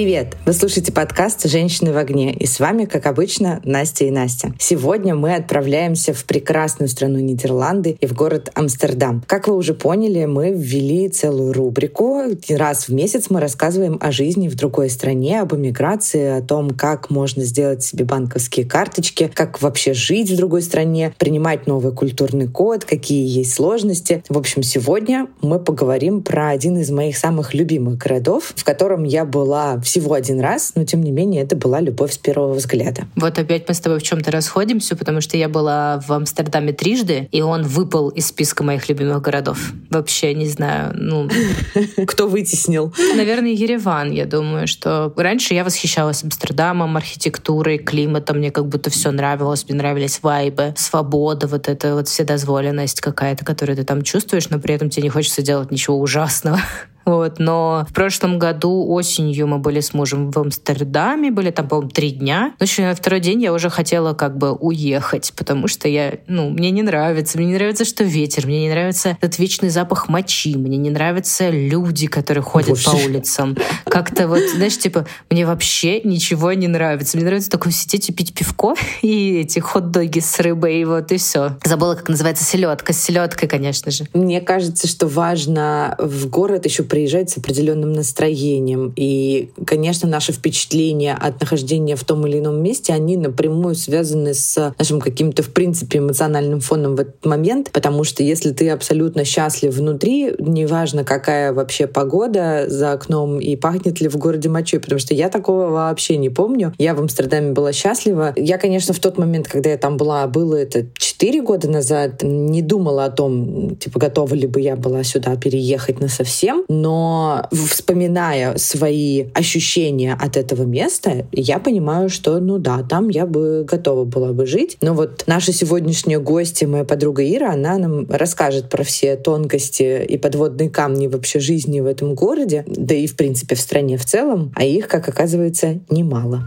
Привет! Вы слушаете подкаст «Женщины в огне» и с вами, как обычно, Настя и Настя. Сегодня мы отправляемся в прекрасную страну Нидерланды и в город Амстердам. Как вы уже поняли, мы ввели целую рубрику. Раз в месяц мы рассказываем о жизни в другой стране, об эмиграции, о том, как можно сделать себе банковские карточки, как вообще жить в другой стране, принимать новый культурный код, какие есть сложности. В общем, сегодня мы поговорим про один из моих самых любимых городов, в котором я была всего один раз, но тем не менее это была любовь с первого взгляда. Вот опять мы с тобой в чем-то расходимся, потому что я была в Амстердаме трижды, и он выпал из списка моих любимых городов. Вообще не знаю, ну... Кто вытеснил? Наверное, Ереван. Я думаю, что раньше я восхищалась Амстердамом, архитектурой, климатом. Мне как будто все нравилось. Мне нравились вайбы, свобода, вот эта вот вседозволенность какая-то, которую ты там чувствуешь, но при этом тебе не хочется делать ничего ужасного. Вот, но в прошлом году осенью мы были с мужем в Амстердаме, были там, по-моему, три дня. Но еще на второй день я уже хотела как бы уехать, потому что я, ну, мне не нравится. Мне не нравится, что ветер, мне не нравится этот вечный запах мочи, мне не нравятся люди, которые ходят Боже. по улицам. Как-то вот, знаешь, типа, мне вообще ничего не нравится. Мне нравится только сидеть и пить пивко и эти хот-доги с рыбой, и вот и все. Забыла, как называется селедка. С селедкой, конечно же. Мне кажется, что важно в город еще приезжать с определенным настроением. И, конечно, наши впечатления от нахождения в том или ином месте, они напрямую связаны с нашим каким-то, в принципе, эмоциональным фоном в этот момент. Потому что если ты абсолютно счастлив внутри, неважно, какая вообще погода за окном и пахнет ли в городе мочой, потому что я такого вообще не помню. Я в Амстердаме была счастлива. Я, конечно, в тот момент, когда я там была, было это 4 года назад, не думала о том, типа, готова ли бы я была сюда переехать на совсем, но вспоминая свои ощущения от этого места, я понимаю, что, ну да, там я бы готова была бы жить. Но вот наша сегодняшняя гостья, моя подруга Ира, она нам расскажет про все тонкости и подводные камни вообще жизни в этом городе, да и, в принципе, в стране в целом, а их, как оказывается, немало.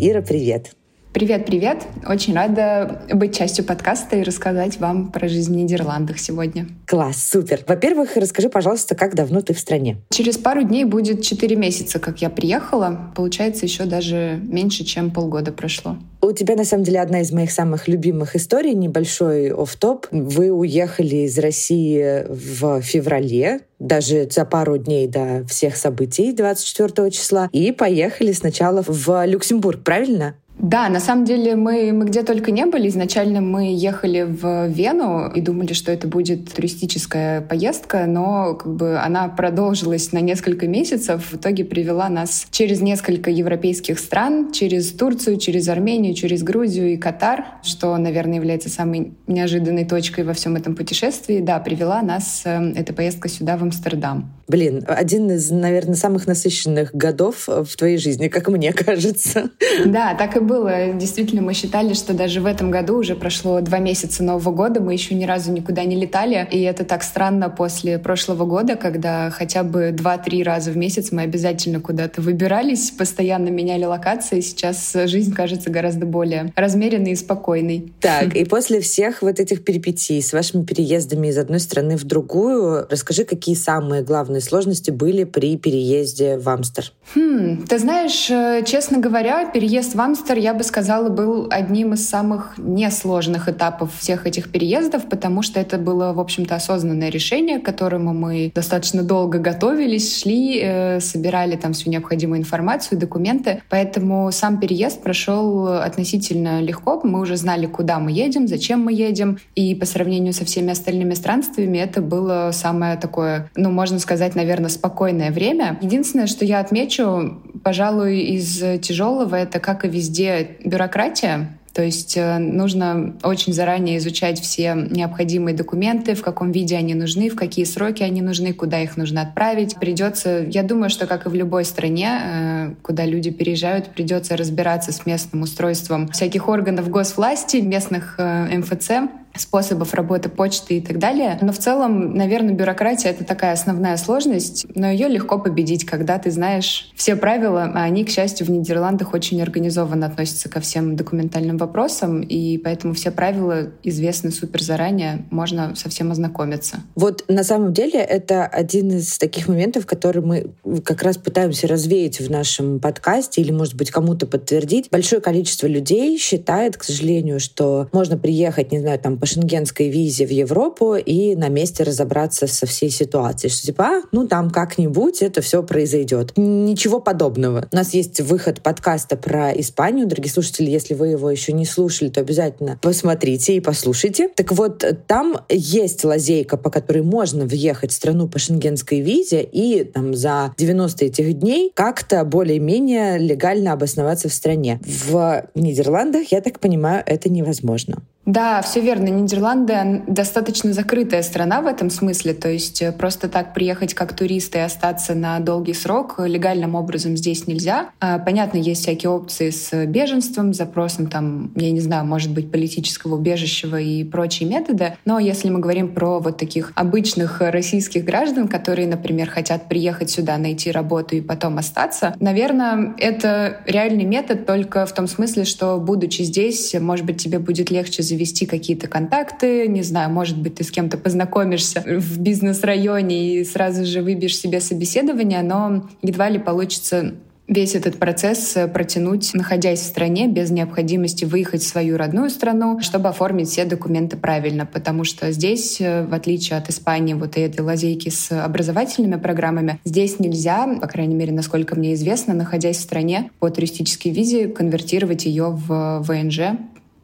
Ира, привет! Привет-привет! Очень рада быть частью подкаста и рассказать вам про жизнь в Нидерландах сегодня. Класс, супер! Во-первых, расскажи, пожалуйста, как давно ты в стране? Через пару дней будет 4 месяца, как я приехала. Получается, еще даже меньше, чем полгода прошло. У тебя, на самом деле, одна из моих самых любимых историй, небольшой оф-топ. Вы уехали из России в феврале, даже за пару дней до всех событий 24 числа, и поехали сначала в Люксембург, правильно? Да, на самом деле мы, мы где только не были. Изначально мы ехали в Вену и думали, что это будет туристическая поездка, но как бы она продолжилась на несколько месяцев. В итоге привела нас через несколько европейских стран, через Турцию, через Армению, через Грузию и Катар, что, наверное, является самой неожиданной точкой во всем этом путешествии. Да, привела нас э, эта поездка сюда, в Амстердам. Блин, один из, наверное, самых насыщенных годов в твоей жизни, как мне кажется. Да, так и было. Действительно, мы считали, что даже в этом году уже прошло два месяца Нового года, мы еще ни разу никуда не летали. И это так странно после прошлого года, когда хотя бы два-три раза в месяц мы обязательно куда-то выбирались, постоянно меняли локации. Сейчас жизнь кажется гораздо более размеренной и спокойной. Так, и после всех вот этих перипетий с вашими переездами из одной страны в другую, расскажи, какие самые главные сложности были при переезде в Амстер? Хм, ты знаешь, э, честно говоря, переезд в Амстер я бы сказала, был одним из самых несложных этапов всех этих переездов, потому что это было, в общем-то, осознанное решение, к которому мы достаточно долго готовились, шли, э, собирали там всю необходимую информацию, документы. Поэтому сам переезд прошел относительно легко. Мы уже знали, куда мы едем, зачем мы едем. И по сравнению со всеми остальными странствиями это было самое такое, ну, можно сказать, наверное, спокойное время. Единственное, что я отмечу, пожалуй, из тяжелого, это как и везде везде бюрократия, то есть э, нужно очень заранее изучать все необходимые документы, в каком виде они нужны, в какие сроки они нужны, куда их нужно отправить. Придется, я думаю, что как и в любой стране, э, куда люди переезжают, придется разбираться с местным устройством всяких органов госвласти, местных э, МФЦ, способов работы почты и так далее. Но в целом, наверное, бюрократия — это такая основная сложность, но ее легко победить, когда ты знаешь все правила, а они, к счастью, в Нидерландах очень организованно относятся ко всем документальным вопросам, и поэтому все правила известны супер заранее, можно совсем ознакомиться. Вот на самом деле это один из таких моментов, которые мы как раз пытаемся развеять в нашем подкасте или, может быть, кому-то подтвердить. Большое количество людей считает, к сожалению, что можно приехать, не знаю, там по шенгенской визе в Европу и на месте разобраться со всей ситуацией. Что типа, а, ну там как-нибудь это все произойдет. Ничего подобного. У нас есть выход подкаста про Испанию. Дорогие слушатели, если вы его еще не слушали, то обязательно посмотрите и послушайте. Так вот, там есть лазейка, по которой можно въехать в страну по шенгенской визе и там за 90 этих дней как-то более-менее легально обосноваться в стране. В Нидерландах, я так понимаю, это невозможно. Да, все верно. Нидерланды достаточно закрытая страна в этом смысле. То есть э, просто так приехать как турист и остаться на долгий срок легальным образом здесь нельзя. А, понятно, есть всякие опции с беженством, запросом там, я не знаю, может быть, политического убежищего и прочие методы. Но если мы говорим про вот таких обычных российских граждан, которые, например, хотят приехать сюда, найти работу и потом остаться, наверное, это реальный метод только в том смысле, что будучи здесь, может быть, тебе будет легче завести какие-то контакты, не знаю, может быть, ты с кем-то познакомишься в бизнес-районе и сразу же выбьешь себе собеседование, но едва ли получится весь этот процесс э, протянуть, находясь в стране, без необходимости выехать в свою родную страну, чтобы оформить все документы правильно. Потому что здесь, э, в отличие от Испании, вот этой лазейки с образовательными программами, здесь нельзя, по крайней мере, насколько мне известно, находясь в стране по туристической визе, конвертировать ее в ВНЖ,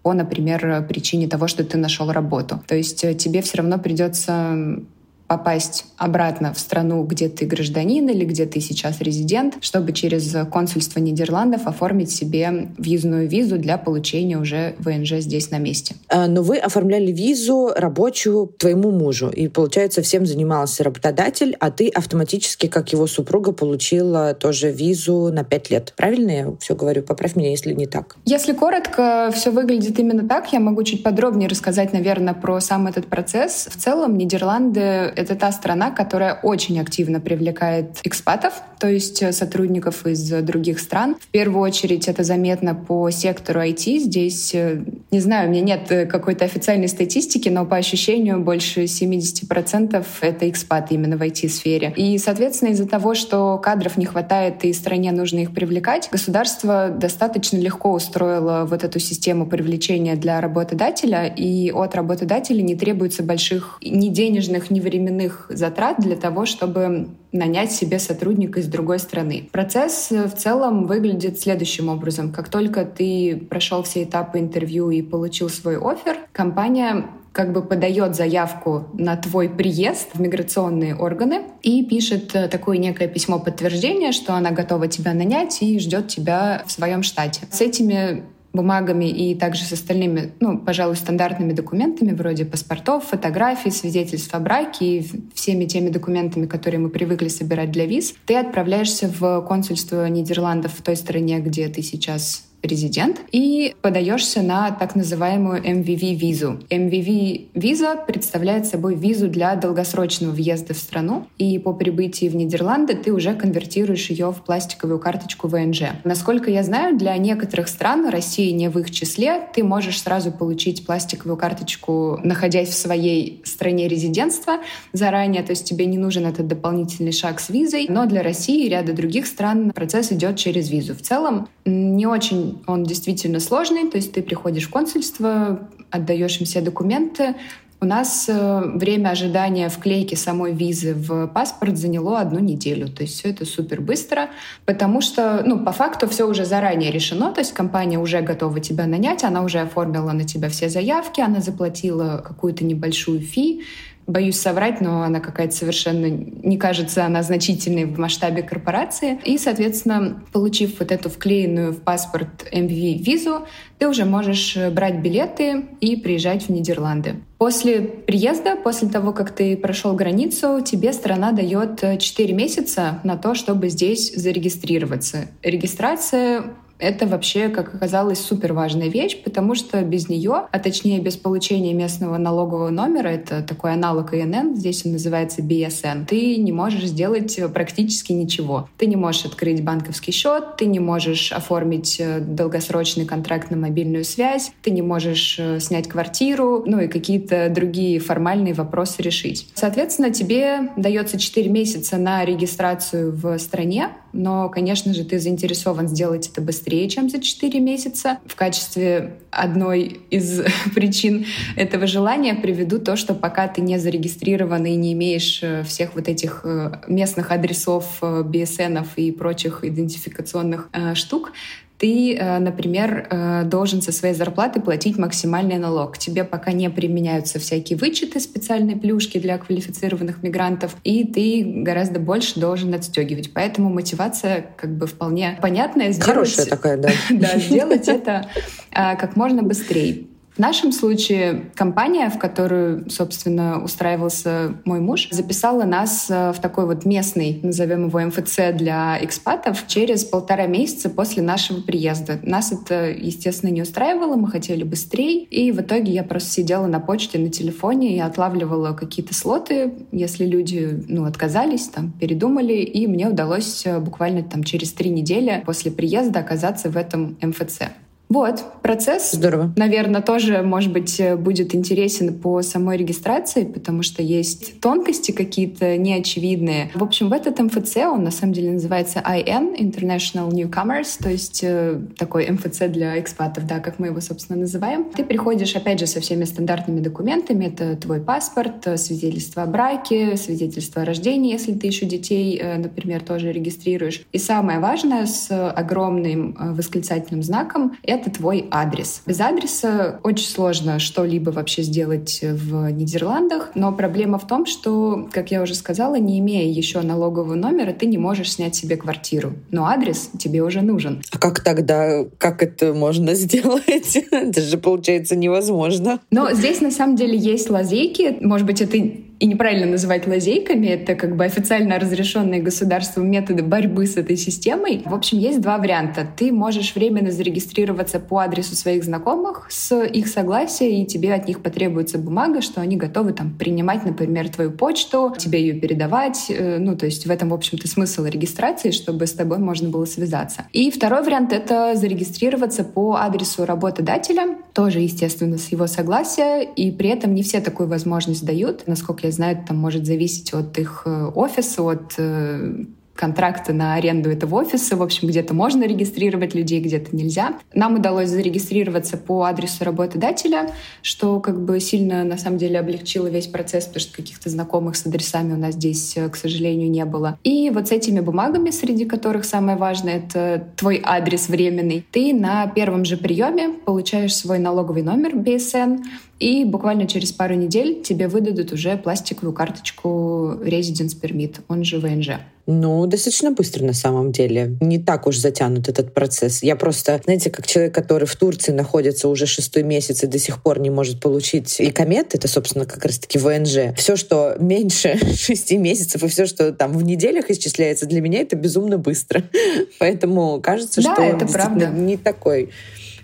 по, например, причине того, что ты нашел работу. То есть э, тебе все равно придется попасть обратно в страну, где ты гражданин или где ты сейчас резидент, чтобы через консульство Нидерландов оформить себе въездную визу для получения уже ВНЖ здесь на месте. А, но вы оформляли визу рабочую твоему мужу, и, получается, всем занимался работодатель, а ты автоматически, как его супруга, получила тоже визу на пять лет. Правильно я все говорю? Поправь меня, если не так. Если коротко, все выглядит именно так. Я могу чуть подробнее рассказать, наверное, про сам этот процесс. В целом, Нидерланды это та страна, которая очень активно привлекает экспатов, то есть э, сотрудников из других стран. В первую очередь это заметно по сектору IT. Здесь, э, не знаю, у меня нет э, какой-то официальной статистики, но по ощущению больше 70% это экспаты именно в IT-сфере. И, соответственно, из-за того, что кадров не хватает и стране нужно их привлекать, государство достаточно легко устроило вот эту систему привлечения для работодателя, и от работодателя не требуется больших ни денежных, ни временных затрат для того, чтобы нанять себе сотрудника из другой страны. Процесс э, в целом выглядит следующим образом. Как только ты прошел все этапы интервью и получил свой офер, компания как бы подает заявку на твой приезд в миграционные органы и пишет э, такое некое письмо подтверждения, что она готова тебя нанять и ждет тебя в своем штате. С этими бумагами и также с остальными, ну, пожалуй, стандартными документами вроде паспортов, фотографий, свидетельств о браке и всеми теми документами, которые мы привыкли собирать для виз, ты отправляешься в консульство Нидерландов в той стране, где ты сейчас резидент и подаешься на так называемую MVV-визу. MVV-виза представляет собой визу для долгосрочного въезда в страну, и по прибытии в Нидерланды ты уже конвертируешь ее в пластиковую карточку ВНЖ. Насколько я знаю, для некоторых стран, России не в их числе, ты можешь сразу получить пластиковую карточку, находясь в своей стране резидентства заранее, то есть тебе не нужен этот дополнительный шаг с визой, но для России и ряда других стран процесс идет через визу. В целом не очень он действительно сложный, то есть ты приходишь в консульство, отдаешь им все документы, у нас э, время ожидания вклейки самой визы в паспорт заняло одну неделю. То есть все это супер быстро, потому что, ну, по факту все уже заранее решено. То есть компания уже готова тебя нанять, она уже оформила на тебя все заявки, она заплатила какую-то небольшую фи, боюсь соврать, но она какая-то совершенно не кажется она значительной в масштабе корпорации. И, соответственно, получив вот эту вклеенную в паспорт MV-визу, ты уже можешь брать билеты и приезжать в Нидерланды. После приезда, после того, как ты прошел границу, тебе страна дает 4 месяца на то, чтобы здесь зарегистрироваться. Регистрация Это вообще, как оказалось, супер важная вещь, потому что без нее, а точнее без получения местного налогового номера, это такой аналог ИНН, здесь он называется BSN, ты не можешь сделать практически ничего. Ты не можешь открыть банковский счет, ты не можешь оформить э, долгосрочный контракт на мобильную связь, ты не можешь э, снять квартиру, ну и какие-то другие формальные вопросы решить. Соответственно, тебе дается 4 месяца на регистрацию в стране, но, конечно же, ты заинтересован сделать это быстрее, чем за 4 месяца. В качестве одной из причин этого желания приведу то, что пока ты не зарегистрирован и не имеешь э, всех вот этих э, местных адресов BSN э, и прочих идентификационных штук, ты, э, например, э, должен со своей зарплаты платить максимальный налог. Тебе пока не применяются всякие вычеты, специальные плюшки для квалифицированных мигрантов, и ты гораздо больше должен отстегивать. Поэтому мотивация как бы вполне понятная. Сделать, Хорошая такая, да. Да, сделать это э, как можно быстрее. В нашем случае компания, в которую, собственно, устраивался мой муж, записала нас э, в такой вот местный, назовем его МФЦ для экспатов, через полтора месяца после нашего приезда. Нас это, естественно, не устраивало, мы хотели быстрее, и в итоге я просто сидела на почте, на телефоне и отлавливала какие-то слоты, если люди, ну, отказались, там, передумали, и мне удалось э, буквально там через три недели после приезда оказаться в этом МФЦ. Вот, процесс, Здорово. наверное, тоже, может быть, э, будет интересен по самой регистрации, потому что есть тонкости какие-то неочевидные. В общем, в этот МФЦ, он на самом деле называется IN, International Newcomers, то есть э, такой МФЦ для экспатов, да, как мы его, собственно, называем. Ты приходишь, опять же, со всеми стандартными документами. Это твой паспорт, э, свидетельство о браке, свидетельство о рождении, если ты еще детей, например, тоже регистрируешь. И самое важное, с огромным восклицательным знаком, это это твой адрес. Без адреса очень сложно что-либо вообще сделать в Нидерландах, но проблема в том, что, как я уже сказала, не имея еще налогового номера, ты не можешь снять себе квартиру. Но адрес тебе уже нужен. А как тогда, как это можно сделать? это же получается невозможно. Но здесь на самом деле есть лазейки. Может быть, это и неправильно называть лазейками, это как бы официально разрешенные государством методы борьбы с этой системой. В общем, есть два варианта. Ты можешь временно зарегистрироваться по адресу своих знакомых с их согласия, и тебе от них потребуется бумага, что они готовы там принимать, например, твою почту, тебе ее передавать. Э, ну, то есть в этом, в общем-то, смысл регистрации, чтобы с тобой можно было связаться. И второй вариант — это зарегистрироваться по адресу работодателя, тоже, естественно, с его согласия, и при этом не все такую возможность дают. Насколько я знаю, там может зависеть от их э, офиса, от э, контракты на аренду этого офиса. В общем, где-то можно регистрировать людей, где-то нельзя. Нам удалось зарегистрироваться по адресу работодателя, что как бы сильно, на самом деле, облегчило весь процесс, потому что каких-то знакомых с адресами у нас здесь, э, к сожалению, не было. И вот с этими бумагами, среди которых самое важное — это твой адрес временный, ты на первом же приеме получаешь свой налоговый номер BSN, и буквально через пару недель тебе выдадут уже пластиковую карточку Residence Permit, он же ВНЖ. Ну, достаточно быстро на самом деле. Не так уж затянут этот процесс. Я просто, знаете, как человек, который в Турции находится уже шестой месяц и до сих пор не может получить и комет, это, собственно, как раз-таки ВНЖ. Все, что меньше шести месяцев и все, что там в неделях исчисляется, для меня это безумно быстро. Поэтому кажется, да, что это правда. не такой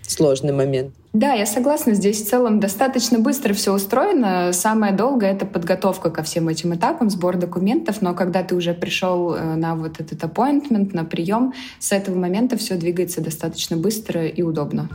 сложный момент. Да, я согласна. Здесь в целом достаточно быстро все устроено. Самое долгое — это подготовка ко всем этим этапам, сбор документов. Но когда ты уже пришел э, на вот этот appointment, на прием, с этого момента все двигается достаточно быстро и удобно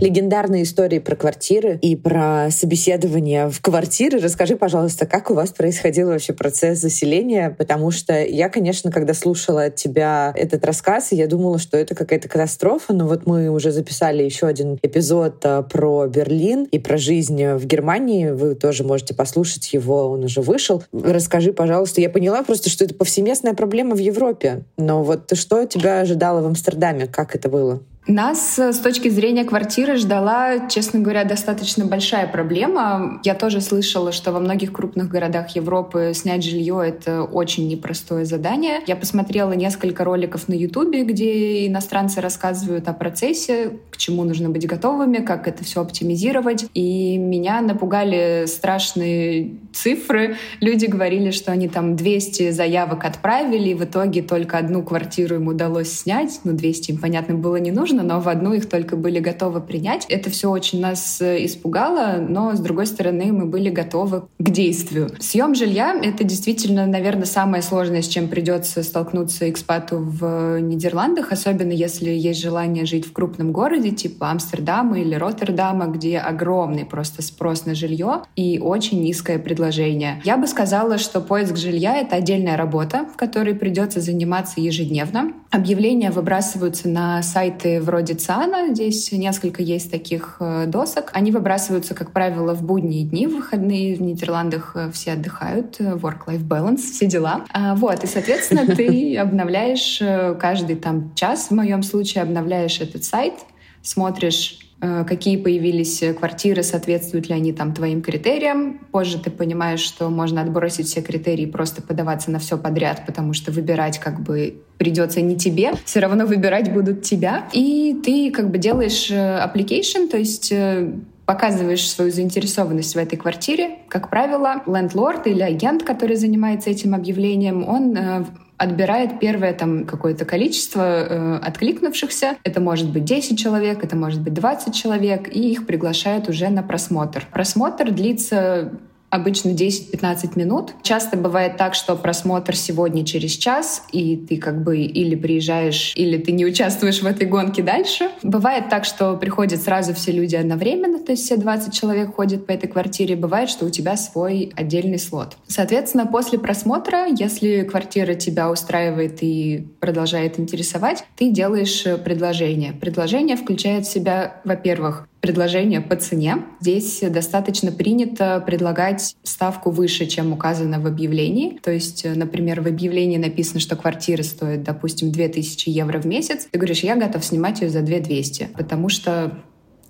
легендарные истории про квартиры и про собеседование в квартиры. Расскажи, пожалуйста, как у вас происходил вообще процесс заселения? Потому что я, конечно, когда слушала от тебя этот рассказ, я думала, что это какая-то катастрофа, но вот мы уже записали еще один эпизод а, про Берлин и про жизнь в Германии. Вы тоже можете послушать его, он уже вышел. Расскажи, пожалуйста. Я поняла просто, что это повсеместная проблема в Европе. Но вот что тебя ожидало в Амстердаме? Как это было? Нас э, с точки зрения квартиры ждала, честно говоря, достаточно большая проблема. Я тоже слышала, что во многих крупных городах Европы снять жилье — это очень непростое задание. Я посмотрела несколько роликов на Ютубе, где иностранцы рассказывают о процессе, к чему нужно быть готовыми, как это все оптимизировать. И меня напугали страшные цифры. Люди говорили, что они там 200 заявок отправили, и в итоге только одну квартиру им удалось снять. Ну, 200 им, понятно, было не нужно, но в одну их только были готовы принять. Это все очень нас э, испугало, но, с другой стороны, мы были готовы к действию. Съем жилья — это действительно, наверное, самое сложное, с чем придется столкнуться экспату в Нидерландах, особенно если есть желание жить в крупном городе, типа Амстердама или Роттердама, где огромный просто спрос на жилье и очень низкое предложение. Я бы сказала, что поиск жилья — это отдельная работа, в которой придется заниматься ежедневно. Объявления выбрасываются на сайты вроде ЦАНа. Здесь несколько есть таких э, досок. Они выбрасываются, как правило, в будние дни, в выходные. В Нидерландах э, все отдыхают, э, work-life balance, все дела. А, вот, и, соответственно, ты обновляешь каждый там час, в моем случае, обновляешь этот сайт, смотришь какие появились квартиры, соответствуют ли они там твоим критериям. Позже ты понимаешь, что можно отбросить все критерии и просто подаваться на все подряд, потому что выбирать как бы придется не тебе, все равно выбирать будут тебя. И ты как бы делаешь э, application, то есть э, показываешь свою заинтересованность в этой квартире. Как правило, лендлорд или агент, который занимается этим объявлением, он отбирает первое там какое-то количество э, откликнувшихся. Это может быть 10 человек, это может быть 20 человек, и их приглашают уже на просмотр. Просмотр длится обычно 10-15 минут. Часто бывает так, что просмотр сегодня через час, и ты как бы или приезжаешь, или ты не участвуешь в этой гонке дальше. Бывает так, что приходят сразу все люди одновременно, то есть все 20 человек ходят по этой квартире. Бывает, что у тебя свой отдельный слот. Соответственно, после просмотра, если квартира тебя устраивает и продолжает интересовать, ты делаешь предложение. Предложение включает в себя, во-первых, предложение по цене. Здесь достаточно принято предлагать ставку выше, чем указано в объявлении. То есть, например, в объявлении написано, что квартира стоит, допустим, 2000 евро в месяц. Ты говоришь, я готов снимать ее за 2200, потому что,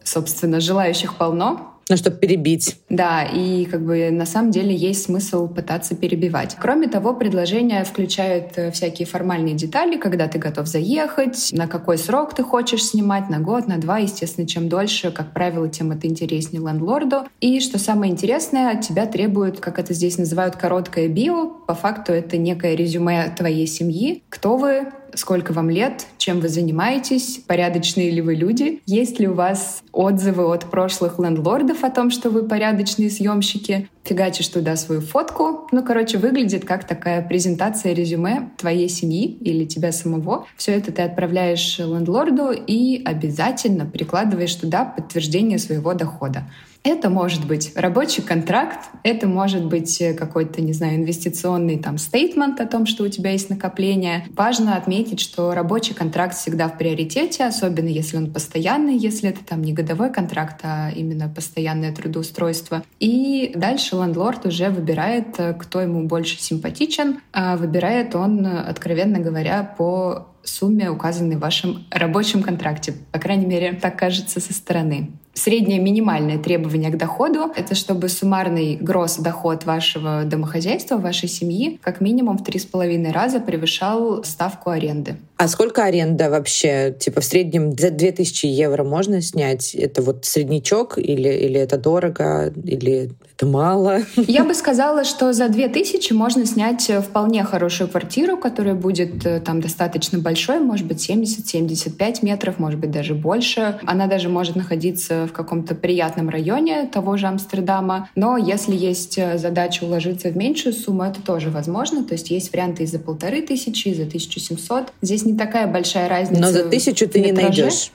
собственно, желающих полно, ну, чтобы перебить. Да, и как бы на самом деле есть смысл пытаться перебивать. Кроме того, предложение включает э, всякие формальные детали, когда ты готов заехать, на какой срок ты хочешь снимать, на год, на два. Естественно, чем дольше, как правило, тем это интереснее лендлорду. И что самое интересное, от тебя требуют, как это здесь называют, короткое био. По факту это некое резюме твоей семьи. Кто вы, сколько вам лет, чем вы занимаетесь, порядочные ли вы люди, есть ли у вас отзывы от прошлых лендлордов о том, что вы порядочные съемщики, фигачишь туда свою фотку. Ну, короче, выглядит как такая презентация резюме твоей семьи или тебя самого. Все это ты отправляешь лендлорду и обязательно прикладываешь туда подтверждение своего дохода. Это может быть рабочий контракт, это может быть э, какой-то, не знаю, инвестиционный там стейтмент о том, что у тебя есть накопление. Важно отметить, что рабочий контракт всегда в приоритете, особенно если он постоянный, если это там не годовой контракт, а именно постоянное трудоустройство. И дальше лендлорд уже выбирает, э, кто ему больше симпатичен. А выбирает он, откровенно говоря, по сумме, указанной в вашем рабочем контракте. По крайней мере, так кажется со стороны. Среднее минимальное требование к доходу — это чтобы суммарный гросс доход вашего домохозяйства, вашей семьи как минимум в три с половиной раза превышал ставку аренды. А сколько аренда вообще? Типа в среднем за 2000 евро можно снять? Это вот среднячок или, или это дорого, или это мало? Я бы сказала, что за 2000 можно снять вполне хорошую квартиру, которая будет э, там достаточно большой, может быть 70-75 метров, может быть даже больше. Она даже может находиться в каком-то приятном районе того же Амстердама. Но если есть э, задача уложиться в меньшую сумму, это тоже возможно. То есть есть варианты и за полторы тысячи, и за 1700. Здесь не такая большая разница. Но за тысячу ты не найдешь.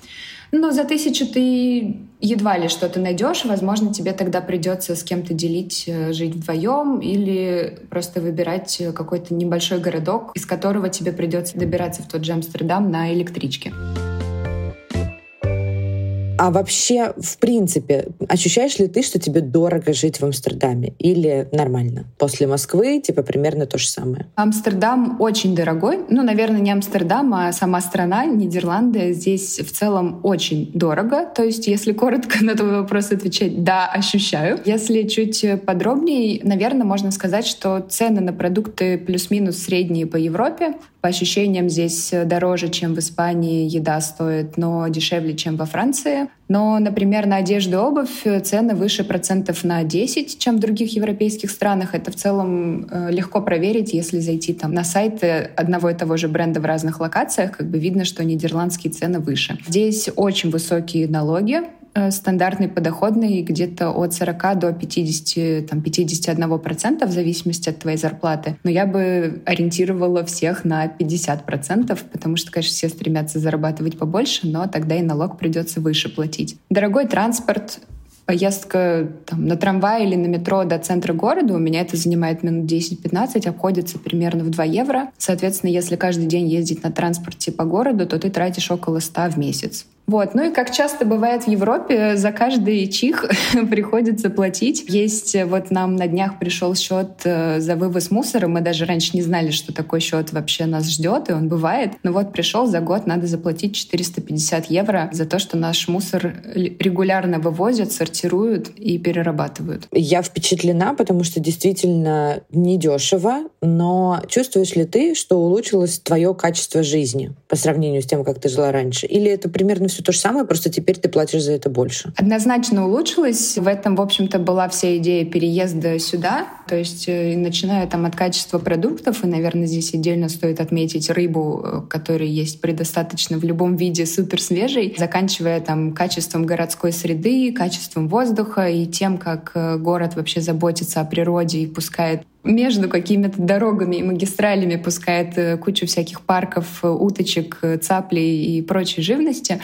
Но за тысячу ты едва ли что-то найдешь. Возможно, тебе тогда придется с кем-то делить, э, жить вдвоем или просто выбирать э, какой-то небольшой городок, из которого тебе придется добираться в тот же Амстердам на электричке. А вообще, в принципе, ощущаешь ли ты, что тебе дорого жить в Амстердаме? Или нормально? После Москвы, типа, примерно то же самое? Амстердам очень дорогой. Ну, наверное, не Амстердам, а сама страна, Нидерланды. Здесь в целом очень дорого. То есть, если коротко на твой вопрос отвечать, да, ощущаю. Если чуть подробнее, наверное, можно сказать, что цены на продукты плюс-минус средние по Европе. По ощущениям здесь дороже, чем в Испании еда стоит, но дешевле, чем во Франции. Но, например, на одежду и обувь цены выше процентов на 10, чем в других европейских странах. Это в целом э, легко проверить, если зайти там на сайты одного и того же бренда в разных локациях, как бы видно, что нидерландские цены выше. Здесь очень высокие налоги, Э, стандартный подоходный где-то от 40 до 50, там, 51% в зависимости от твоей зарплаты. Но я бы ориентировала всех на 50%, потому что, конечно, все стремятся зарабатывать побольше, но тогда и налог придется выше платить. Дорогой транспорт поездка там, на трамвае или на метро до центра города, у меня это занимает минут 10-15, обходится примерно в 2 евро. Соответственно, если каждый день ездить на транспорте по городу, то ты тратишь около 100 в месяц. Вот. Ну и как часто бывает в Европе, за каждый чих приходится платить. Есть э, вот нам на днях пришел счет э, за вывоз мусора. Мы даже раньше не знали, что такой счет вообще нас ждет, и он бывает. Но вот пришел за год, надо заплатить 450 евро за то, что наш мусор регулярно вывозят, сортируют и перерабатывают. Я впечатлена, потому что действительно недешево, но чувствуешь ли ты, что улучшилось твое качество жизни по сравнению с тем, как ты жила раньше? Или это примерно все то же самое, просто теперь ты платишь за это больше. Однозначно улучшилось. В этом, в общем-то, была вся идея переезда сюда. То есть, э, начиная там от качества продуктов, и, наверное, здесь отдельно стоит отметить рыбу, э, которая есть предостаточно в любом виде супер свежей, заканчивая там качеством городской среды, качеством воздуха и тем, как э, город вообще заботится о природе и пускает между какими-то дорогами и магистралями пускает кучу всяких парков, уточек, цаплей и прочей живности.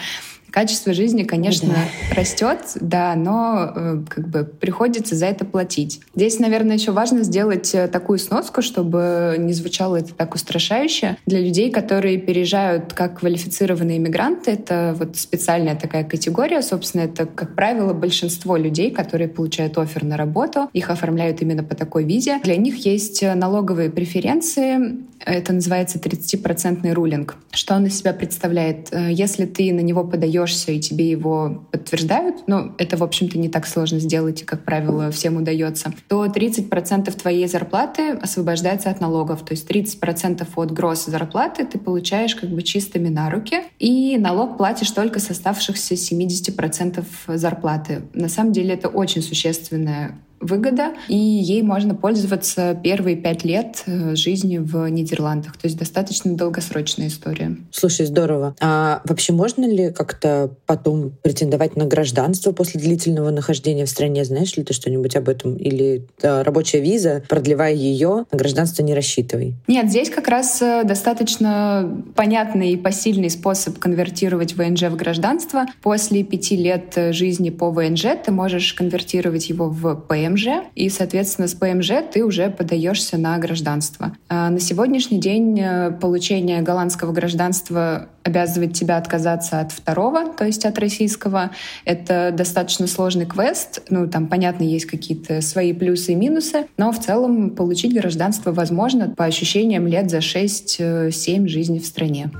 Качество жизни, конечно, да. растет, да, но э, как бы приходится за это платить. Здесь, наверное, еще важно сделать э, такую сноску, чтобы не звучало это так устрашающе. Для людей, которые переезжают как квалифицированные иммигранты, это вот специальная такая категория. Собственно, это, как правило, большинство людей, которые получают офер на работу. Их оформляют именно по такой визе. Для них есть налоговые преференции. Это называется 30% рулинг. Что он из себя представляет? Э, если ты на него подаешь подаешься, и тебе его подтверждают, ну, это, в общем-то, не так сложно сделать, и, как правило, всем удается, то 30% твоей зарплаты освобождается от налогов. То есть 30% от гросс зарплаты ты получаешь как бы чистыми на руки, и налог платишь только с оставшихся 70% зарплаты. На самом деле это очень существенная выгода, и ей можно пользоваться первые пять лет э, жизни в Нидерландах. То есть достаточно долгосрочная история. Слушай, здорово. А вообще можно ли как-то потом претендовать на гражданство после длительного нахождения в стране? Знаешь ли ты что-нибудь об этом? Или да, рабочая виза, продлевая ее, на гражданство не рассчитывай? Нет, здесь как раз э, достаточно понятный и посильный способ конвертировать ВНЖ в гражданство. После пяти лет э, жизни по ВНЖ ты можешь конвертировать его в ПМ ПМЖ, и, соответственно, с ПМЖ ты уже подаешься на гражданство. А на сегодняшний день э, получение голландского гражданства обязывает тебя отказаться от второго, то есть от российского. Это достаточно сложный квест. Ну, там, понятно, есть какие-то свои плюсы и минусы, но в целом получить гражданство возможно по ощущениям лет за 6-7 э, жизни в стране.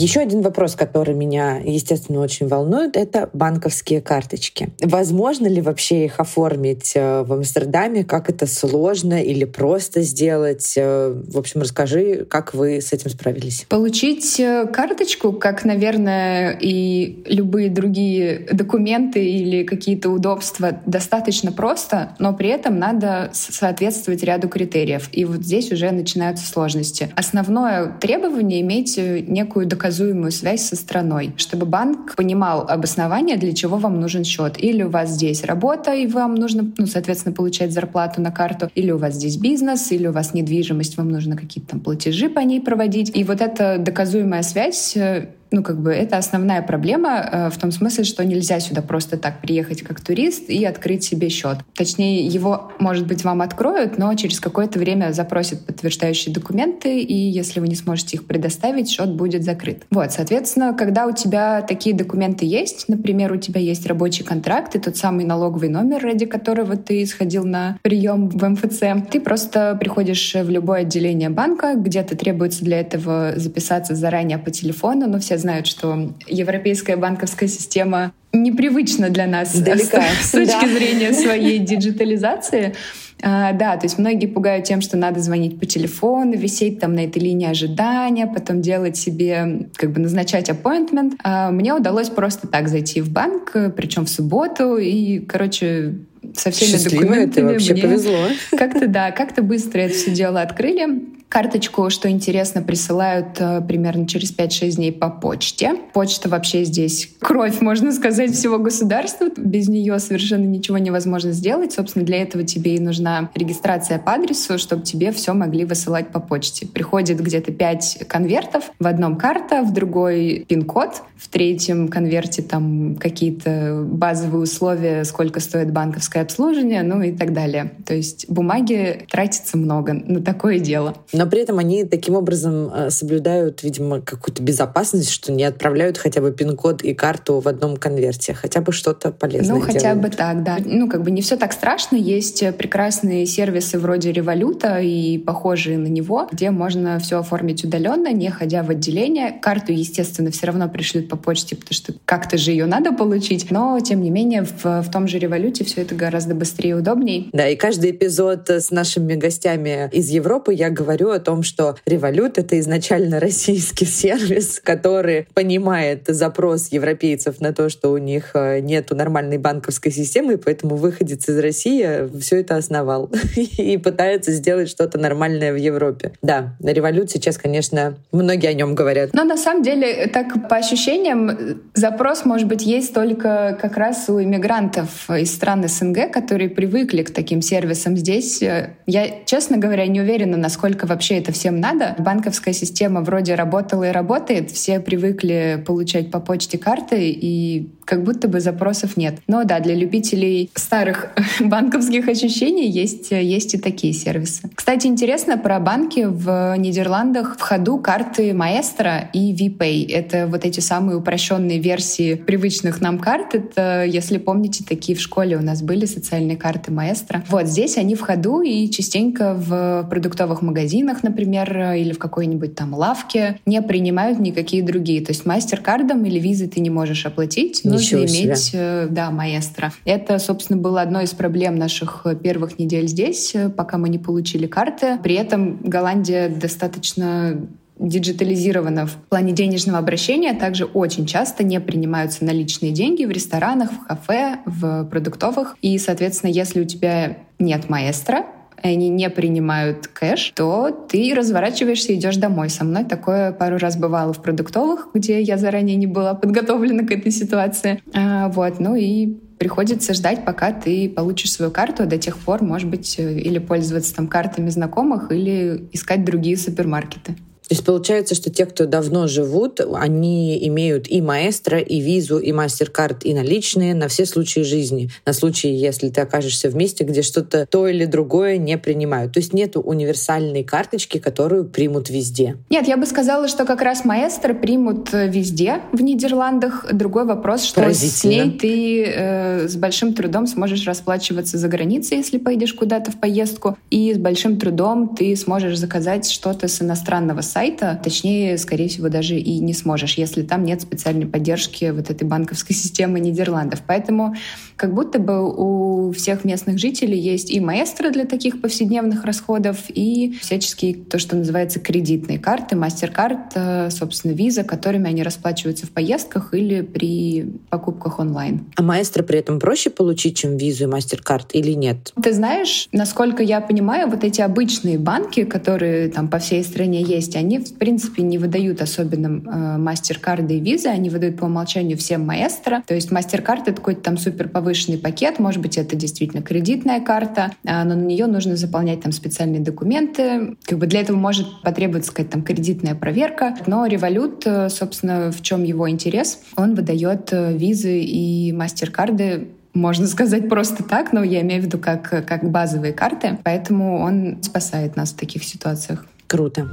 Еще один вопрос, который меня, естественно, очень волнует, это банковские карточки. Возможно ли вообще их оформить э, в Амстердаме? Как это сложно или просто сделать? Э, в общем, расскажи, как вы с этим справились. Получить э, карточку, как, наверное, и любые другие документы или какие-то удобства, достаточно просто, но при этом надо соответствовать ряду критериев. И вот здесь уже начинаются сложности. Основное требование — иметь некую доказательную доказуемую связь со страной, чтобы банк понимал обоснование, для чего вам нужен счет. Или у вас здесь работа, и вам нужно, ну, соответственно, получать зарплату на карту, или у вас здесь бизнес, или у вас недвижимость, вам нужно какие-то там платежи по ней проводить. И вот эта доказуемая связь э, ну, как бы это основная проблема э, в том смысле, что нельзя сюда просто так приехать как турист и открыть себе счет. Точнее, его, может быть, вам откроют, но через какое-то время запросят подтверждающие документы, и если вы не сможете их предоставить, счет будет закрыт. Вот, соответственно, когда у тебя такие документы есть, например, у тебя есть рабочий контракт и тот самый налоговый номер, ради которого ты сходил на прием в МФЦ, ты просто приходишь в любое отделение банка, где-то требуется для этого записаться заранее по телефону, но все знают, что европейская банковская система непривычна для нас Далека. с, с точки да. зрения своей диджитализации. А, да, то есть многие пугают тем, что надо звонить по телефону, висеть там на этой линии ожидания, потом делать себе, как бы назначать appointment. А мне удалось просто так зайти в банк, причем в субботу, и, короче, со всеми Счастливо, документами. Это вообще повезло. Как-то да, как-то быстро это все дело открыли. Карточку, что интересно, присылают э, примерно через 5-6 дней по почте. Почта вообще здесь кровь, можно сказать, всего государства. Без нее совершенно ничего невозможно сделать. Собственно, для этого тебе и нужна регистрация по адресу, чтобы тебе все могли высылать по почте. Приходит где-то 5 конвертов. В одном карта, в другой пин-код, в третьем конверте там какие-то базовые условия, сколько стоит банковское обслуживание, ну и так далее. То есть бумаги тратится много на такое дело но при этом они таким образом э, соблюдают, видимо, какую-то безопасность, что не отправляют хотя бы пин-код и карту в одном конверте, хотя бы что-то полезное Ну, хотя делают. бы так, да. Ну, как бы не все так страшно. Есть прекрасные сервисы вроде Революта и похожие на него, где можно все оформить удаленно, не ходя в отделение. Карту, естественно, все равно пришлют по почте, потому что как-то же ее надо получить. Но, тем не менее, в, в том же Революте все это гораздо быстрее и удобней. Да, и каждый эпизод с нашими гостями из Европы я говорю о том, что Revolut — это изначально российский сервис, который понимает запрос европейцев на то, что у них э, нет нормальной банковской системы, и поэтому выходец из России все это основал и пытается сделать что-то нормальное в Европе. Да, Revolut сейчас, конечно, многие о нем говорят. Но на самом деле, так по ощущениям, запрос, может быть, есть только как раз у иммигрантов из стран СНГ, которые привыкли к таким сервисам здесь. Э, я, честно говоря, не уверена, насколько вообще вообще это всем надо. Банковская система вроде работала и работает, все привыкли получать по почте карты, и как будто бы запросов нет. Но да, для любителей старых банковских ощущений есть, есть и такие сервисы. Кстати, интересно про банки в Нидерландах в ходу карты Маэстро и VPay. Это вот эти самые упрощенные версии привычных нам карт. Это, если помните, такие в школе у нас были социальные карты Маэстро. Вот здесь они в ходу и частенько в продуктовых магазинах магазинах, например, или в какой-нибудь там лавке не принимают никакие другие. То есть мастер-кардом или визой ты не можешь оплатить, Ничего нужно себе. иметь, э, да, маэстро. Это, собственно, было одной из проблем наших первых недель здесь, э, пока мы не получили карты. При этом Голландия достаточно диджитализирована в плане денежного обращения, также очень часто не принимаются наличные деньги в ресторанах, в кафе, в продуктовых. И, соответственно, если у тебя нет маэстро, они не принимают кэш, то ты разворачиваешься и идешь домой. Со мной такое пару раз бывало в продуктовых, где я заранее не была подготовлена к этой ситуации. А, вот, ну и приходится ждать, пока ты получишь свою карту, а до тех пор, может быть, э, или пользоваться там картами знакомых, или искать другие супермаркеты. То есть получается, что те, кто давно живут, они имеют и маэстро, и визу, и мастер-карт, и наличные на все случаи жизни. На случай, если ты окажешься в месте, где что-то то или другое не принимают. То есть нет универсальной карточки, которую примут везде. Нет, я бы сказала, что как раз маэстро примут э, везде в Нидерландах. Другой вопрос, что с ней ты э, с большим трудом сможешь расплачиваться за границей, если поедешь куда-то в поездку. И с большим трудом ты сможешь заказать что-то с иностранного сайта сайта, точнее, скорее всего, даже и не сможешь, если там нет специальной поддержки вот этой банковской системы Нидерландов. Поэтому как будто бы у всех местных жителей есть и маэстро для таких повседневных расходов, и всяческие, то, что называется, кредитные карты, мастер-карт, э, собственно, виза, которыми они расплачиваются в поездках или при покупках онлайн. А маэстро при этом проще получить, чем визу и мастер-карт или нет? Ты знаешь, насколько я понимаю, вот эти обычные банки, которые там по всей стране есть, они, в принципе, не выдают особенно э, мастер-карды и визы, они выдают по умолчанию всем маэстро. То есть мастер-карт — это какой-то там супер повышенный пакет, может быть, это действительно кредитная карта, э, но на нее нужно заполнять там специальные документы. Как бы для этого может потребоваться какая-то там кредитная проверка. Но Revolut, э, собственно, в чем его интерес? Он выдает э, визы и мастер-карды можно сказать просто так, но я имею в виду как, как базовые карты. Поэтому он спасает нас в таких ситуациях. Круто.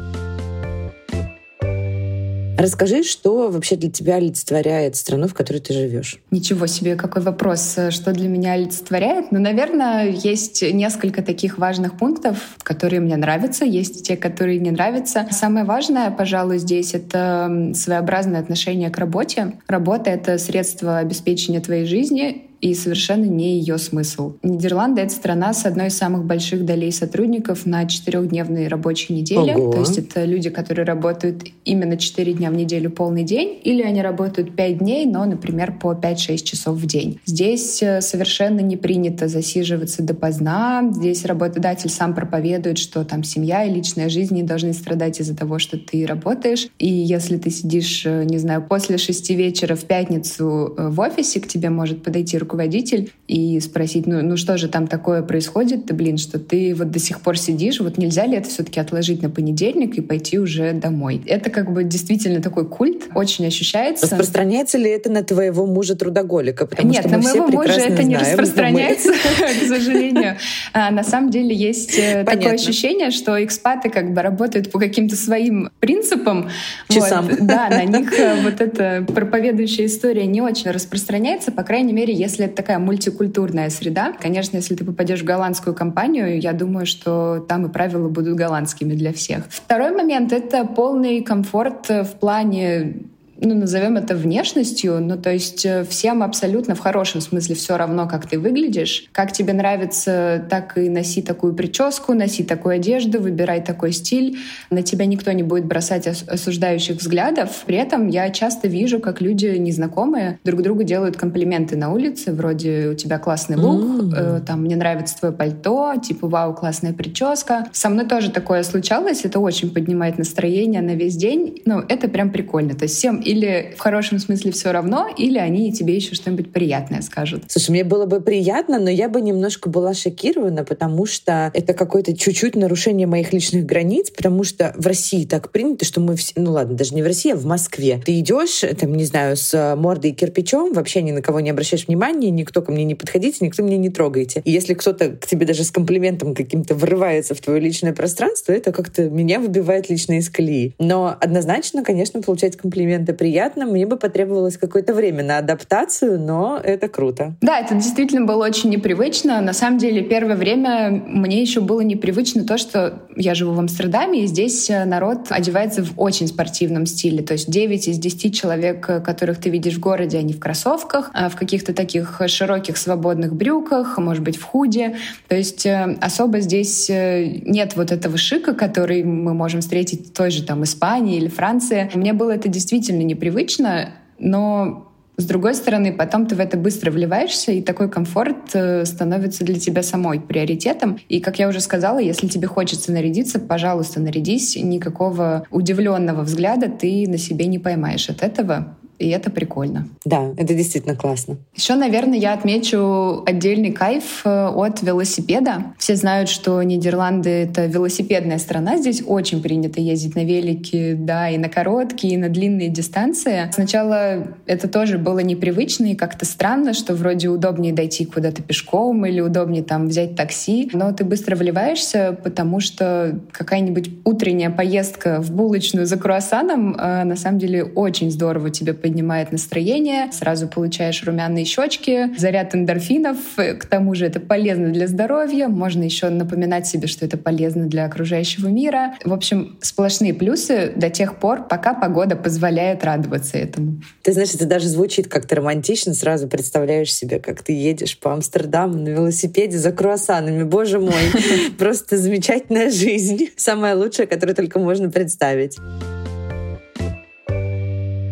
Расскажи, что вообще для тебя олицетворяет страну, в которой ты живешь? Ничего себе, какой вопрос. Что для меня олицетворяет? Ну, наверное, есть несколько таких важных пунктов, которые мне нравятся, есть те, которые не нравятся. Самое важное, пожалуй, здесь — это своеобразное отношение к работе. Работа — это средство обеспечения твоей жизни, и совершенно не ее смысл. Нидерланды — это страна с одной из самых больших долей сотрудников на четырехдневной рабочей неделе. Ого. То есть это люди, которые работают именно четыре дня в неделю полный день, или они работают пять дней, но, например, по 5-6 часов в день. Здесь э, совершенно не принято засиживаться допоздна. Здесь работодатель сам проповедует, что там семья и личная жизнь не должны страдать из-за того, что ты работаешь. И если ты сидишь, э, не знаю, после шести вечера в пятницу э, в офисе, к тебе может подойти руководитель и спросить, ну, ну что же там такое происходит, ты, блин, что ты вот до сих пор сидишь, вот нельзя ли это все-таки отложить на понедельник и пойти уже домой? Это как бы действительно такой культ, очень ощущается. Распространяется ли это на твоего мужа-трудоголика? Потому Нет, что на моего мужа это знаем, не распространяется, к сожалению. А, на самом деле есть э, такое ощущение, что экспаты как бы работают по каким-то своим принципам. Часам. Да, на них э, вот эта проповедующая история не очень распространяется, по крайней мере, если если это такая мультикультурная среда, конечно, если ты попадешь в голландскую компанию, я думаю, что там и правила будут голландскими для всех. Второй момент — это полный комфорт в плане ну, назовем это внешностью, ну, то есть э, всем абсолютно в хорошем смысле все равно, как ты выглядишь. Как тебе нравится, так и носи такую прическу, носи такую одежду, выбирай такой стиль. На тебя никто не будет бросать осуждающих взглядов. При этом я часто вижу, как люди незнакомые друг другу делают комплименты на улице, вроде «у тебя классный лук», mm-hmm. э, там «мне нравится твое пальто», типа «вау, классная прическа». Со мной тоже такое случалось, это очень поднимает настроение на весь день. Ну, это прям прикольно. То есть всем или в хорошем смысле все равно, или они тебе еще что-нибудь приятное скажут. Слушай, мне было бы приятно, но я бы немножко была шокирована, потому что это какое-то чуть-чуть нарушение моих личных границ, потому что в России так принято, что мы все, ну ладно, даже не в России, а в Москве. Ты идешь, там, не знаю, с мордой и кирпичом, вообще ни на кого не обращаешь внимания, никто ко мне не подходите, никто меня не трогайте. И если кто-то к тебе даже с комплиментом каким-то врывается в твое личное пространство, это как-то меня выбивает лично из колеи. Но однозначно, конечно, получать комплименты приятно. Мне бы потребовалось какое-то время на адаптацию, но это круто. Да, это действительно было очень непривычно. На самом деле, первое время мне еще было непривычно то, что я живу в Амстердаме, и здесь э, народ одевается в очень спортивном стиле. То есть 9 из 10 человек, э, которых ты видишь в городе, они в кроссовках, а в каких-то таких широких свободных брюках, может быть, в худе. То есть э, особо здесь нет вот этого шика, который мы можем встретить в той же там Испании или Франции. Мне было это действительно непривычно, но с другой стороны, потом ты в это быстро вливаешься, и такой комфорт э, становится для тебя самой приоритетом. И, как я уже сказала, если тебе хочется нарядиться, пожалуйста, нарядись. Никакого удивленного взгляда ты на себе не поймаешь от этого. И это прикольно. Да, это действительно классно. Еще, наверное, я отмечу отдельный кайф э, от велосипеда. Все знают, что Нидерланды — это велосипедная страна. Здесь очень принято ездить на велике, да, и на короткие, и на длинные дистанции. Сначала это тоже было непривычно и как-то странно, что вроде удобнее дойти куда-то пешком или удобнее там взять такси. Но ты быстро вливаешься, потому что какая-нибудь утренняя поездка в булочную за круассаном э, на самом деле очень здорово тебе поднимает настроение, сразу получаешь румяные щечки, заряд эндорфинов, к тому же это полезно для здоровья, можно еще напоминать себе, что это полезно для окружающего мира. В общем, сплошные плюсы до тех пор, пока погода позволяет радоваться этому. Ты знаешь, это даже звучит как-то романтично, сразу представляешь себе, как ты едешь по Амстердаму на велосипеде за круассанами. Боже мой, просто замечательная жизнь. Самая лучшая, которую только можно представить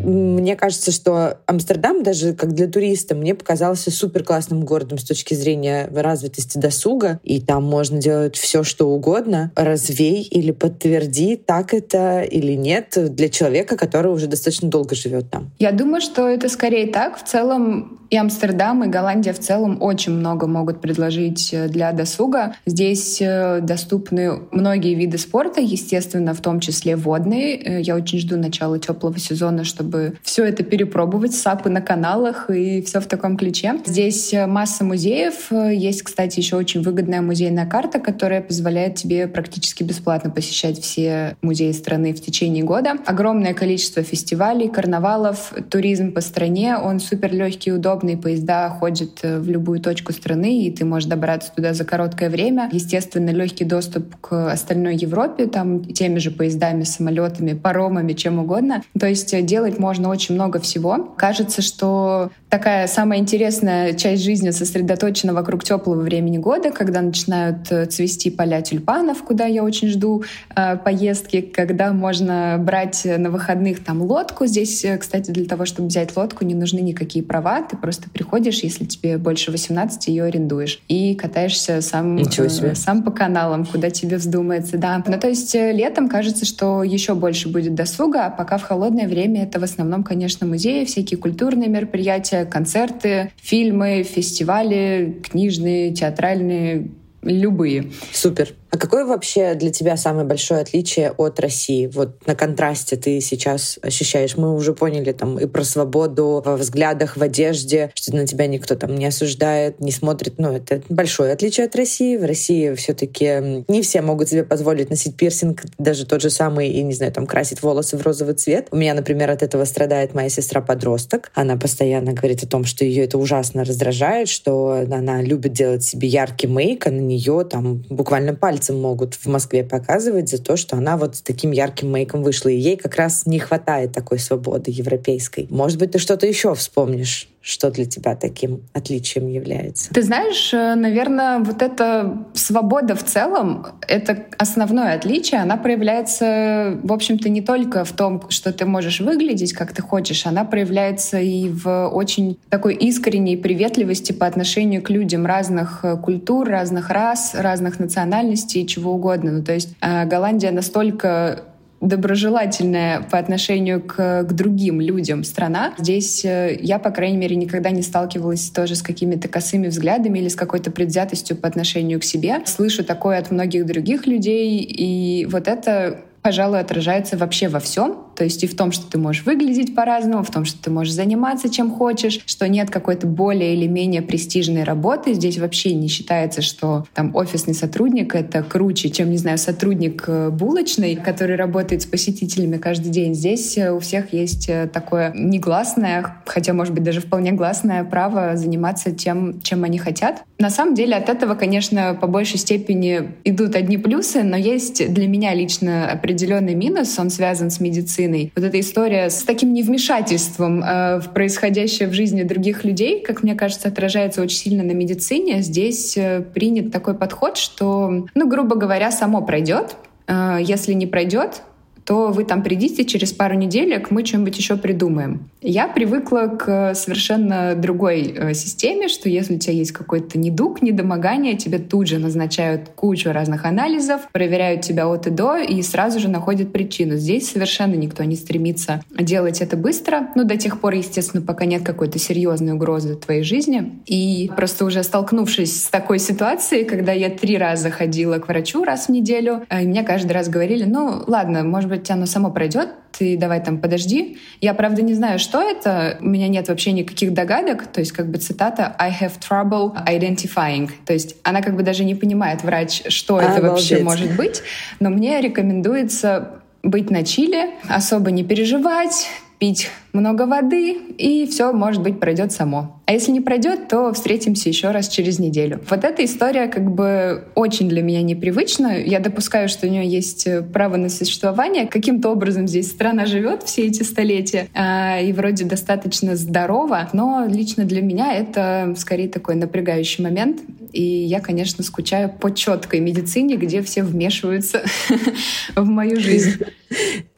мне кажется, что Амстердам даже как для туриста мне показался супер классным городом с точки зрения развитости досуга, и там можно делать все, что угодно. Развей или подтверди, так это или нет для человека, который уже достаточно долго живет там. Я думаю, что это скорее так. В целом и Амстердам, и Голландия в целом очень много могут предложить э, для досуга. Здесь э, доступны многие виды спорта, естественно, в том числе водные. Э, я очень жду начала теплого сезона, чтобы чтобы все это перепробовать, сапы на каналах и все в таком ключе. Здесь масса музеев. Есть, кстати, еще очень выгодная музейная карта, которая позволяет тебе практически бесплатно посещать все музеи страны в течение года. Огромное количество фестивалей, карнавалов, туризм по стране. Он супер легкий, удобный. Поезда ходят в любую точку страны, и ты можешь добраться туда за короткое время. Естественно, легкий доступ к остальной Европе, там теми же поездами, самолетами, паромами, чем угодно. То есть э, делать можно очень много всего. Кажется, что такая самая интересная часть жизни сосредоточена вокруг теплого времени года, когда начинают э, цвести поля тюльпанов, куда я очень жду э, поездки, когда можно брать на выходных там лодку. Здесь, э, кстати, для того, чтобы взять лодку, не нужны никакие права. Ты просто приходишь, если тебе больше 18, ее арендуешь. И катаешься сам, э, сам по каналам, куда тебе вздумается. Да. Ну, то есть э, летом кажется, что еще больше будет досуга, а пока в холодное время это в основном, конечно, музеи, всякие культурные мероприятия, концерты, фильмы, фестивали, книжные, театральные, любые. Супер. А какое вообще для тебя самое большое отличие от России? Вот на контрасте ты сейчас ощущаешь. Мы уже поняли там и про свободу во взглядах, в одежде, что на тебя никто там не осуждает, не смотрит. Ну, это большое отличие от России. В России все таки не все могут себе позволить носить пирсинг, даже тот же самый, и, не знаю, там, красить волосы в розовый цвет. У меня, например, от этого страдает моя сестра-подросток. Она постоянно говорит о том, что ее это ужасно раздражает, что она любит делать себе яркий мейк, а на нее там буквально пальцы пальцем могут в Москве показывать за то, что она вот с таким ярким мейком вышла. И ей как раз не хватает такой свободы европейской. Может быть, ты что-то еще вспомнишь? Что для тебя таким отличием является? Ты знаешь, э, наверное, вот эта свобода в целом, это основное отличие. Она проявляется, в общем-то, не только в том, что ты можешь выглядеть, как ты хочешь. Она проявляется и в очень такой искренней приветливости по отношению к людям разных э, культур, разных рас, разных национальностей, чего угодно. Ну, то есть э, Голландия настолько доброжелательная по отношению к, к другим людям страна. Здесь э, я, по крайней мере, никогда не сталкивалась тоже с какими-то косыми взглядами или с какой-то предвзятостью по отношению к себе. Слышу такое от многих других людей, и вот это пожалуй, отражается вообще во всем. То есть и в том, что ты можешь выглядеть по-разному, в том, что ты можешь заниматься чем хочешь, что нет какой-то более или менее престижной работы. Здесь вообще не считается, что там офисный сотрудник — это круче, чем, не знаю, сотрудник э, булочный, который работает с посетителями каждый день. Здесь э, у всех есть э, такое негласное, хотя, может быть, даже вполне гласное право заниматься тем, чем они хотят. На самом деле от этого, конечно, по большей степени идут одни плюсы, но есть для меня лично определенный минус, он связан с медициной. Вот эта история с таким невмешательством э, в происходящее в жизни других людей, как мне кажется, отражается очень сильно на медицине. Здесь э, принят такой подход, что, ну, грубо говоря, само пройдет. Э, если не пройдет, то вы там придите через пару неделек, мы что-нибудь еще придумаем. Я привыкла к совершенно другой э, системе, что если у тебя есть какой-то недуг, недомогание, тебе тут же назначают кучу разных анализов, проверяют тебя от и до и сразу же находят причину. Здесь совершенно никто не стремится делать это быстро, ну, до тех пор, естественно, пока нет какой-то серьезной угрозы твоей жизни. И просто уже столкнувшись с такой ситуацией, когда я три раза ходила к врачу раз в неделю, и э, мне каждый раз говорили, ну, ладно, может быть, оно само пройдет, ты давай там подожди. Я, правда, не знаю, что это. У меня нет вообще никаких догадок. То есть как бы цитата «I have trouble identifying». То есть она как бы даже не понимает, врач, что это вообще может быть. Но мне рекомендуется быть на чиле, особо не переживать, пить много воды, и все, может быть, пройдет само. А если не пройдет, то встретимся еще раз через неделю. Вот эта история как бы очень для меня непривычна. Я допускаю, что у нее есть э, право на существование. Каким-то образом здесь страна живет все эти столетия а, и вроде достаточно здорово, но лично для меня это скорее такой напрягающий момент. И я, конечно, скучаю по четкой медицине, где все вмешиваются в мою жизнь.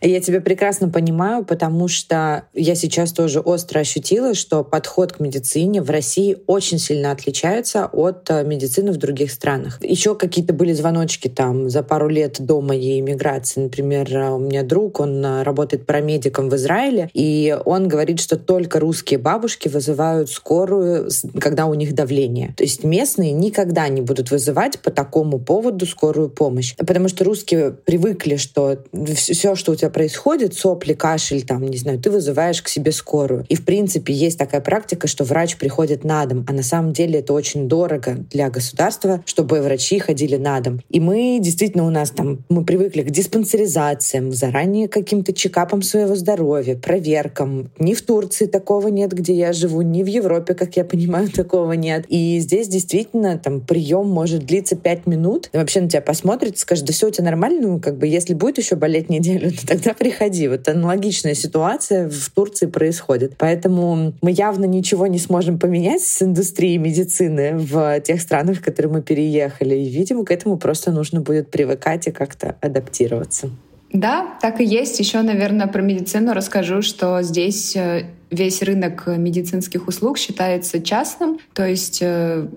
Я тебя прекрасно понимаю, потому что я сейчас тоже остро ощутила, что подход к медицине в России очень сильно отличается от э, медицины в других странах. Еще какие-то были звоночки там за пару лет до моей иммиграции. Например, э, у меня друг, он э, работает парамедиком в Израиле, и он говорит, что только русские бабушки вызывают скорую, когда у них давление. То есть местные никогда не будут вызывать по такому поводу скорую помощь. Потому что русские привыкли, что все, что у тебя происходит, сопли, кашель, там, не знаю, ты вызываешь к себе скорую. И, в принципе, есть такая практика, что врач приходит на дом, а на самом деле это очень дорого для государства, чтобы врачи ходили на дом. И мы действительно у нас там, мы привыкли к диспансеризациям, заранее каким-то чекапам своего здоровья, проверкам. Ни в Турции такого нет, где я живу, ни в Европе, как я понимаю, такого нет. И здесь действительно там прием может длиться 5 минут. И вообще на тебя посмотрит, скажет, да все у тебя нормально, ну как бы если будет еще болеть неделю, то тогда приходи. Вот аналогичная ситуация в Турции происходит. Поэтому мы явно ничего не сможем поменять с индустрией медицины в тех странах, в которые мы переехали. И, видимо, к этому просто нужно будет привыкать и как-то адаптироваться. Да, так и есть. Еще, наверное, про медицину расскажу, что здесь э, весь рынок медицинских услуг считается частным, то есть э,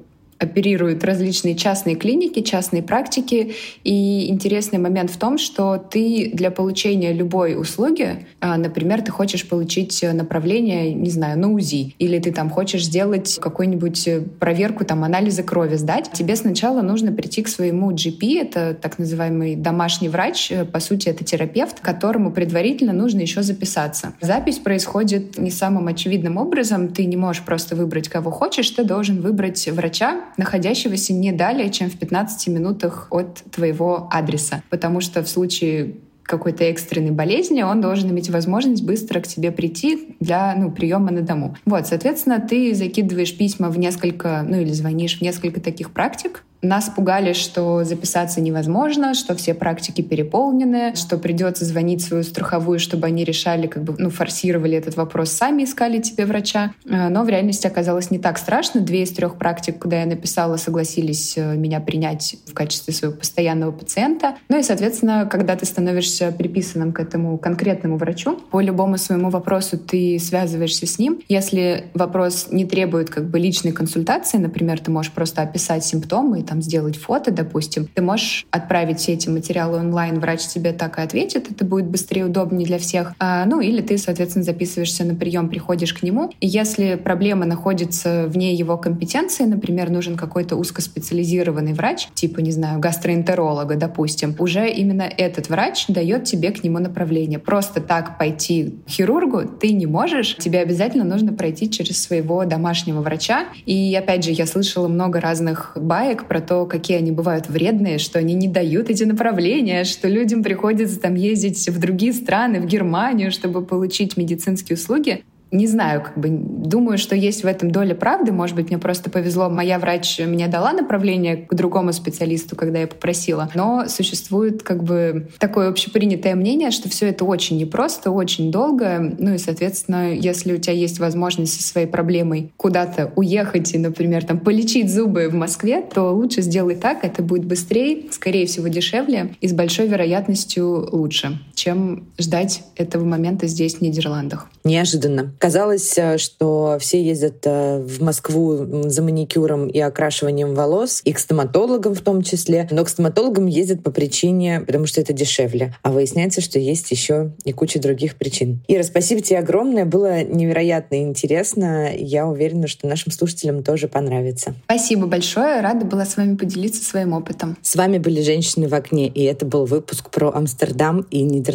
оперируют различные частные клиники, частные практики. И интересный момент в том, что ты для получения любой услуги, а, например, ты хочешь получить направление, не знаю, на УЗИ, или ты там хочешь сделать какую-нибудь проверку, там, анализы крови сдать, тебе сначала нужно прийти к своему GP, это так называемый домашний врач, по сути, это терапевт, которому предварительно нужно еще записаться. Запись происходит не самым очевидным образом, ты не можешь просто выбрать, кого хочешь, ты должен выбрать врача, находящегося не далее, чем в 15 минутах от твоего адреса. Потому что в случае какой-то экстренной болезни, он должен иметь возможность быстро к тебе прийти для ну, приема на дому. Вот, соответственно, ты закидываешь письма в несколько, ну или звонишь в несколько таких практик, нас пугали, что записаться невозможно, что все практики переполнены, что придется звонить свою страховую, чтобы они решали, как бы, ну, форсировали этот вопрос, сами искали тебе врача. Э, но в реальности оказалось не так страшно. Две из трех практик, куда я написала, согласились э, меня принять в качестве своего постоянного пациента. Ну и, соответственно, когда ты становишься приписанным к этому конкретному врачу, по любому своему вопросу ты связываешься с ним. Если вопрос не требует как бы личной консультации, например, ты можешь просто описать симптомы там сделать фото, допустим, ты можешь отправить все эти материалы онлайн, врач тебе так и ответит, это будет быстрее, удобнее для всех. А, ну или ты, соответственно, записываешься на прием, приходишь к нему. И если проблема находится вне его компетенции, например, нужен какой-то узкоспециализированный врач, типа, не знаю, гастроэнтеролога, допустим, уже именно этот врач дает тебе к нему направление. Просто так пойти к хирургу ты не можешь, тебе обязательно нужно пройти через своего домашнего врача. И опять же, я слышала много разных баек про то, какие они бывают вредные, что они не дают эти направления, что людям приходится там ездить в другие страны, в Германию, чтобы получить медицинские услуги не знаю, как бы думаю, что есть в этом доля правды. Может быть, мне просто повезло. Моя врач мне дала направление к другому специалисту, когда я попросила. Но существует как бы такое общепринятое мнение, что все это очень непросто, очень долго. Ну и, соответственно, если у тебя есть возможность со своей проблемой куда-то уехать и, например, там полечить зубы в Москве, то лучше сделай так. Это будет быстрее, скорее всего, дешевле и с большой вероятностью лучше, чем ждать этого момента здесь, в Нидерландах. Неожиданно. Казалось, э, что все ездят э, в Москву за маникюром и окрашиванием волос, и к стоматологам в том числе. Но к стоматологам ездят по причине, потому что это дешевле. А выясняется, что есть еще и куча других причин. Ира, спасибо тебе огромное. Было невероятно интересно. Я уверена, что нашим слушателям тоже понравится. Спасибо большое. Рада была с вами поделиться своим опытом. С вами были «Женщины в окне», и это был выпуск про Амстердам и Нидерланды.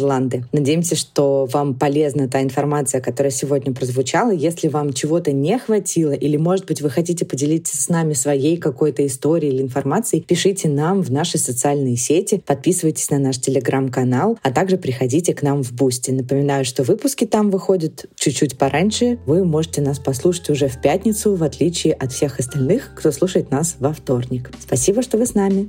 Надеемся, что вам полезна та информация, которая сегодня прозвучало. Если вам чего-то не хватило, или, может быть, вы хотите поделиться с нами своей какой-то историей или информацией, пишите нам в наши социальные сети, подписывайтесь на наш телеграм-канал, а также приходите к нам в Boosty. Напоминаю, что выпуски там выходят чуть-чуть пораньше. Вы можете нас послушать уже в пятницу, в отличие от всех остальных, кто слушает нас во вторник. Спасибо, что вы с нами.